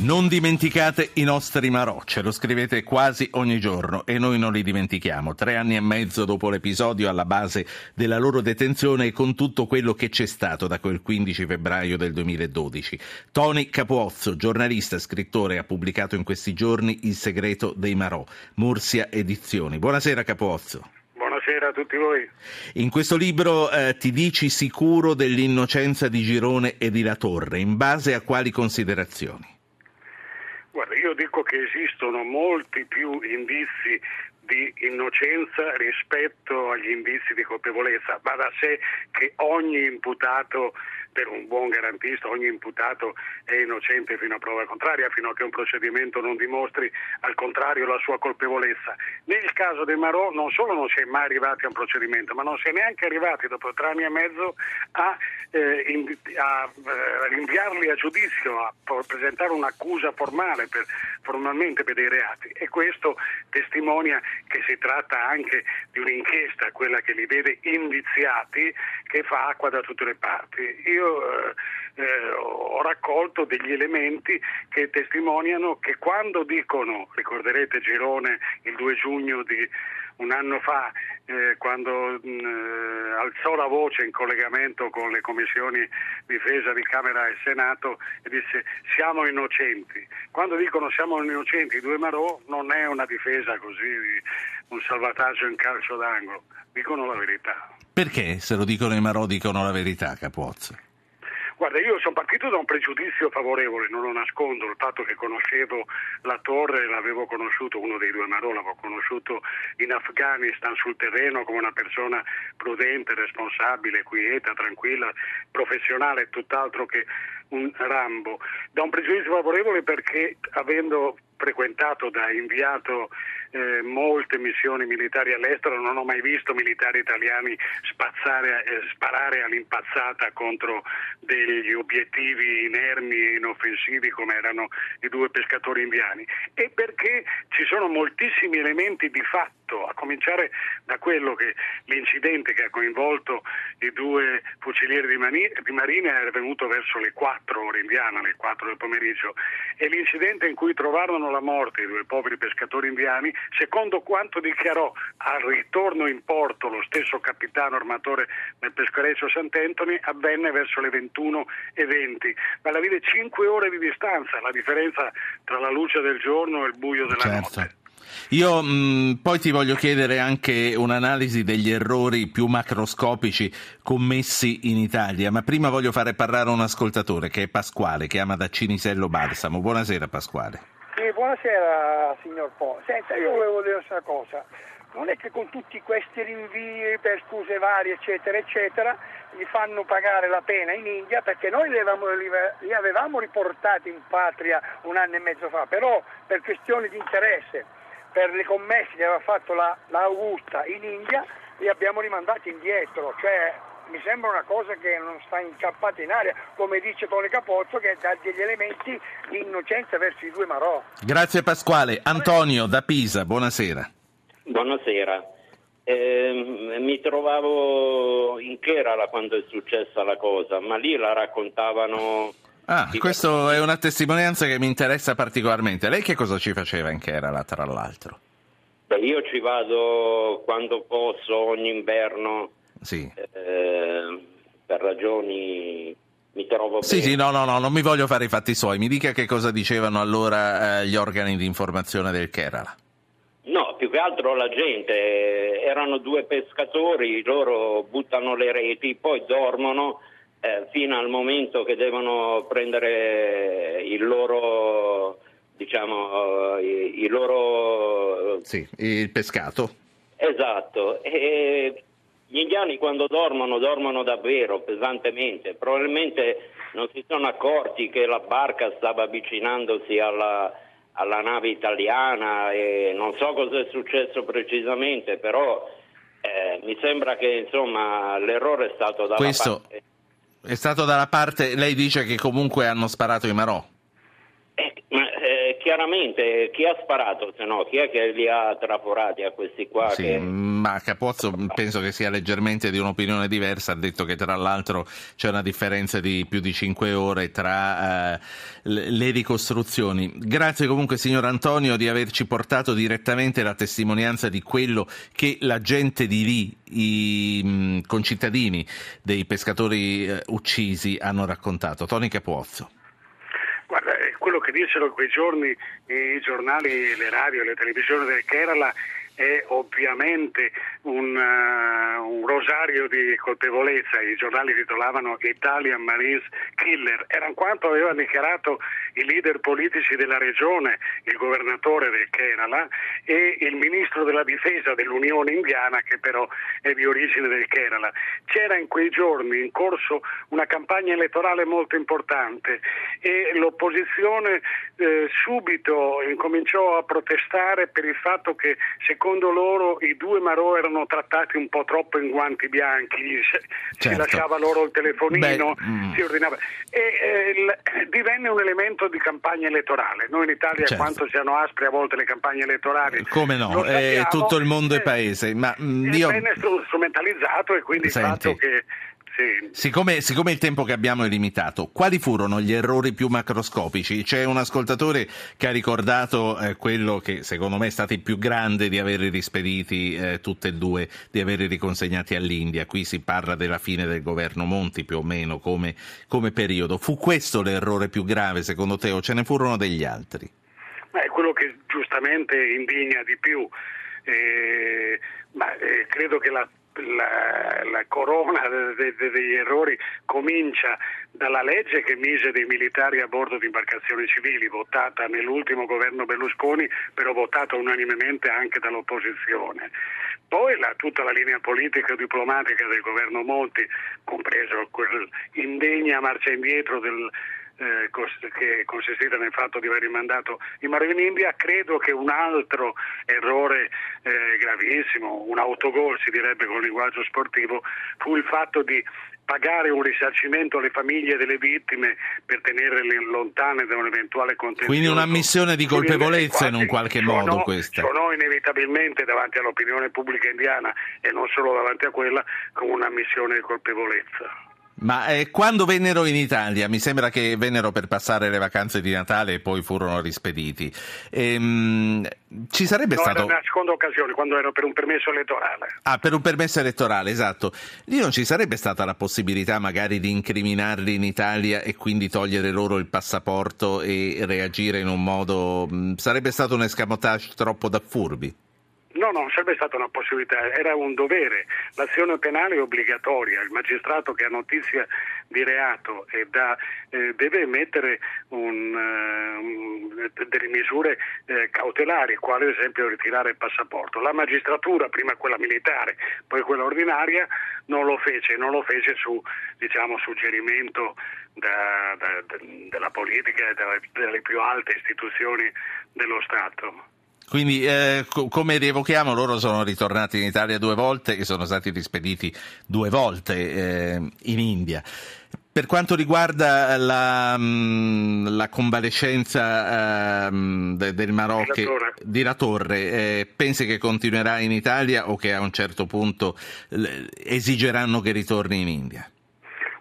Non dimenticate i nostri Marò, ce lo scrivete quasi ogni giorno e noi non li dimentichiamo. Tre anni e mezzo dopo l'episodio alla base della loro detenzione e con tutto quello che c'è stato da quel 15 febbraio del 2012. Tony Capuozzo, giornalista, scrittore, ha pubblicato in questi giorni Il segreto dei Marò, Mursia Edizioni. Buonasera Capuozzo. Buonasera a tutti voi. In questo libro eh, ti dici sicuro dell'innocenza di Girone e di La Torre, in base a quali considerazioni? Guarda, io dico che esistono molti più indizi di innocenza rispetto agli indizi di colpevolezza. Va da sé che ogni imputato per un buon garantista ogni imputato è innocente fino a prova contraria, fino a che un procedimento non dimostri al contrario la sua colpevolezza. Nel caso De Marò non solo non si è mai arrivati a un procedimento, ma non si è neanche arrivati dopo tre anni e mezzo a, eh, in, a eh, rinviarli a giudizio, a presentare un'accusa formale per, formalmente per dei reati. E questo testimonia che si tratta anche di un'inchiesta, quella che li vede indiziati, che fa acqua da tutte le parti. Io eh, eh, ho raccolto degli elementi che testimoniano che quando dicono, ricorderete Girone il 2 giugno di un anno fa, eh, quando mh, mm, alzò la voce in collegamento con le commissioni difesa di Camera e Senato e disse siamo innocenti. Quando dicono siamo innocenti due Marò non è una difesa così, un salvataggio in calcio d'angolo, dicono la verità. Perché se lo dicono i Marò dicono la verità, Capozzo? Guarda, io sono partito da un pregiudizio favorevole, non lo nascondo, il fatto che conoscevo la torre, l'avevo conosciuto, uno dei due Marò, l'avevo conosciuto in Afghanistan sul terreno come una persona prudente, responsabile, quieta, tranquilla, professionale, tutt'altro che un Rambo. Da un pregiudizio favorevole perché avendo frequentato da inviato eh, molte missioni militari all'estero, non ho mai visto militari italiani spazzare, eh, sparare all'impazzata contro degli obiettivi inermi e inoffensivi come erano i due pescatori indiani. E perché ci sono moltissimi elementi di fatto, a cominciare da quello che l'incidente che ha coinvolto i due fucilieri di, mani- di Marina è avvenuto verso le 4 ore indiane, alle 4 del pomeriggio, e l'incidente in cui trovarono la morte i due poveri pescatori indiani secondo quanto dichiarò al ritorno in porto lo stesso capitano armatore del peschereccio Sant'Antoni, avvenne verso le 21.20, vale a dire 5 ore di distanza, la differenza tra la luce del giorno e il buio della certo. notte. Io mh, poi ti voglio chiedere anche un'analisi degli errori più macroscopici commessi in Italia, ma prima voglio fare parlare un ascoltatore che è Pasquale, che ama da Cinisello Balsamo. Buonasera Pasquale. Sì, buonasera signor Po. Senta, io volevo dire una cosa. Non è che con tutti questi rinvii per scuse varie, eccetera, eccetera, gli fanno pagare la pena in India perché noi li avevamo, li avevamo riportati in patria un anno e mezzo fa, però per questioni di interesse, per le commesse che aveva fatto la, l'Augusta in India, li abbiamo rimandati indietro, cioè mi sembra una cosa che non sta incappata in aria, come dice Tone Capozzo, che dà degli elementi di innocenza verso i due Marò. Grazie Pasquale. Antonio da Pisa, buonasera. Buonasera. Eh, mi trovavo in Kerala quando è successa la cosa, ma lì la raccontavano... Ah, questa è una testimonianza che mi interessa particolarmente. Lei che cosa ci faceva in Kerala, tra l'altro? Beh, io ci vado quando posso, ogni inverno sì. eh, per ragioni mi trovo sì, bene. Sì, no, no, no, non mi voglio fare i fatti suoi. Mi dica che cosa dicevano allora eh, gli organi di informazione del Kerala. No, più che altro la gente, erano due pescatori, loro buttano le reti, poi dormono eh, fino al momento che devono prendere il loro, diciamo, il loro... Sì, il pescato. Esatto, e gli indiani quando dormono dormono davvero pesantemente, probabilmente non si sono accorti che la barca stava avvicinandosi alla, alla nave italiana e non so cosa è successo precisamente, però eh, mi sembra che insomma, l'errore è stato dalla Questo parte... È stato dalla parte, lei dice che comunque hanno sparato i Marò. Chiaramente chi ha sparato, se no chi è che li ha traforati a questi qua? Sì, che... ma Capozzo penso che sia leggermente di un'opinione diversa, ha detto che tra l'altro c'è una differenza di più di 5 ore tra eh, le ricostruzioni. Grazie comunque signor Antonio di averci portato direttamente la testimonianza di quello che la gente di lì, i mh, concittadini dei pescatori eh, uccisi hanno raccontato. Tony Capuozzo. Guarda, quello che dissero quei giorni i giornali, le radio, le televisioni del Kerala è ovviamente un, uh, un, rosario di colpevolezza, i giornali titolavano Italian Marines Killer, erano quanto avevano dichiarato i leader politici della regione, il governatore del Kerala e il ministro della difesa dell'Unione Indiana che però è di origine del Kerala. C'era in quei giorni in corso una campagna elettorale molto importante e l'opposizione eh, subito incominciò a protestare per il fatto che secondo secondo loro i due Marò erano trattati un po' troppo in guanti bianchi, certo. si lasciava loro il telefonino, Beh, mm. si ordinava e eh, divenne un elemento di campagna elettorale. Noi in Italia certo. quanto siano aspre a volte le campagne elettorali. Come no, eh, tutto il mondo è paese, ma mm, io... viene strumentalizzato e quindi Senti. il fatto che sì. Siccome, siccome, il tempo che abbiamo è limitato, quali furono gli errori più macroscopici? C'è un ascoltatore che ha ricordato eh, quello che secondo me è stato il più grande di averli rispediti eh, tutte e due, di averli riconsegnati all'India. Qui si parla della fine del governo Monti più o meno come, come periodo. Fu questo l'errore più grave secondo te o ce ne furono degli altri? Ma è quello che giustamente indigna di più. Eh, ma eh, credo che la la, la corona de, de, degli errori comincia dalla legge che mise dei militari a bordo di imbarcazioni civili, votata nell'ultimo governo Berlusconi, però votata unanimemente anche dall'opposizione. Poi la, tutta la linea politica e diplomatica del governo Monti, compreso l'indegna marcia indietro del, eh, che consistita nel fatto di aver rimandato i Marine India, credo che un altro errore eh, gravissimo, un autogol si direbbe con linguaggio sportivo, fu il fatto di pagare un risarcimento alle famiglie delle vittime per tenerle lontane da un eventuale contenzioso. Quindi un'ammissione di colpevolezza in un qualche suonò, modo questa. Suonò inevitabilmente davanti all'opinione pubblica indiana e non solo davanti a quella come un'ammissione di colpevolezza. Ma eh, quando vennero in Italia, mi sembra che vennero per passare le vacanze di Natale e poi furono rispediti. Ehm, ci sarebbe no, stato. Una seconda occasione, quando ero per un permesso elettorale. Ah, per un permesso elettorale, esatto. Lì non ci sarebbe stata la possibilità magari di incriminarli in Italia e quindi togliere loro il passaporto e reagire in un modo. Sarebbe stato un escamotage troppo da furbi? No, non sarebbe stata una possibilità, era un dovere. L'azione penale è obbligatoria, il magistrato che ha notizia di reato da, eh, deve emettere un, uh, delle misure eh, cautelari, quali ad esempio ritirare il passaporto. La magistratura, prima quella militare, poi quella ordinaria, non lo fece, non lo fece su diciamo, suggerimento da, da, della politica e delle più alte istituzioni dello Stato. Quindi, eh, co- come rievochiamo, loro sono ritornati in Italia due volte e sono stati rispediti due volte eh, in India. Per quanto riguarda la, mh, la convalescenza de, del Marocco di La Torre, eh, pensi che continuerà in Italia o che a un certo punto l- esigeranno che ritorni in India?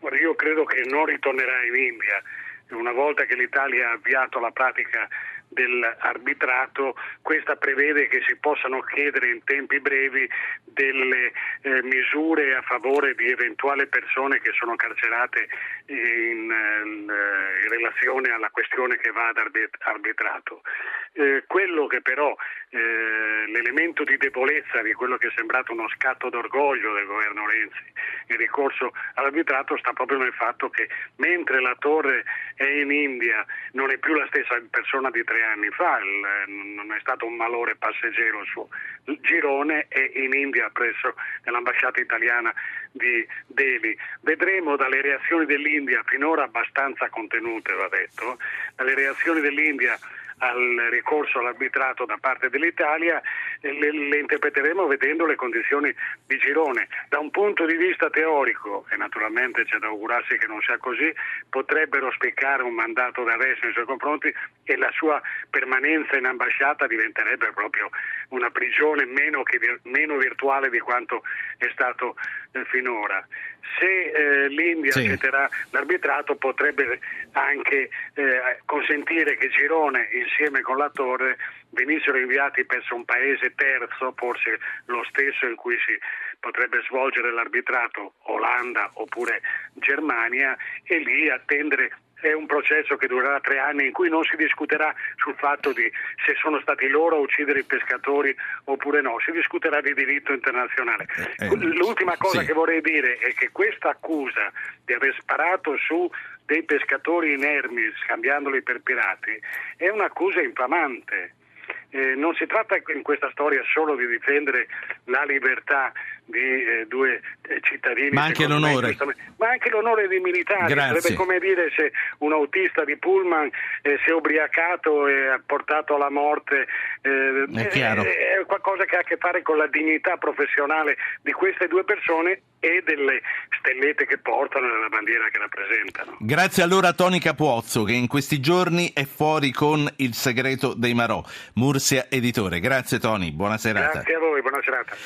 Guarda, io credo che non ritornerà in India. Una volta che l'Italia ha avviato la pratica dell'arbitrato, questa prevede che si possano chiedere in tempi brevi delle eh, misure a favore di eventuali persone che sono carcerate in, eh, in relazione alla questione che va ad arbitrato. Eh, quello che però eh, l'elemento di debolezza di quello che è sembrato uno scatto d'orgoglio del governo Renzi, il ricorso all'arbitrato sta proprio nel fatto che mentre la torre è in India non è più la stessa persona di tre anni fa, il, non è stato un malore passeggero il suo girone è in India presso l'ambasciata italiana di Delhi. Vedremo dalle reazioni dell'India, finora abbastanza contenute va detto, dalle reazioni dell'India al ricorso all'arbitrato da parte dell'Italia le, le, interpreteremo vedendo le condizioni di girone. Da un punto di vista teorico, e naturalmente c'è da augurarsi che non sia così, potrebbero spiccare un mandato d'arresto nei suoi confronti e la sua permanenza in ambasciata diventerebbe proprio una prigione meno, che, meno virtuale di quanto è stato eh, finora. Se eh, l'India sì. accetterà l'arbitrato potrebbe anche eh, consentire che Girone insieme con la Torre venissero inviati presso un paese terzo, forse lo stesso in cui si potrebbe svolgere l'arbitrato, Olanda oppure Germania, e lì attendere è un processo che durerà tre anni in cui non si discuterà sul fatto di se sono stati loro a uccidere i pescatori oppure no, si discuterà di diritto internazionale. Eh, eh L'ultima cosa sì. che vorrei dire è che questa accusa di aver sparato su dei pescatori inermi scambiandoli per pirati è un'accusa infamante. Eh, non si tratta in questa storia solo di difendere la libertà di eh, due eh, cittadini. Ma anche l'onore. Me, ma anche l'onore dei militari. Grazie. Sarebbe come dire se un autista di Pullman eh, si è ubriacato e ha portato alla morte. Eh, è, è, è qualcosa che ha a che fare con la dignità professionale di queste due persone e delle stellette che portano nella bandiera che rappresentano. Grazie allora a Tony Capuozzo che in questi giorni è fuori con Il segreto dei Marò, Mursia Editore. Grazie Tony, buona serata. Grazie a voi, buona serata.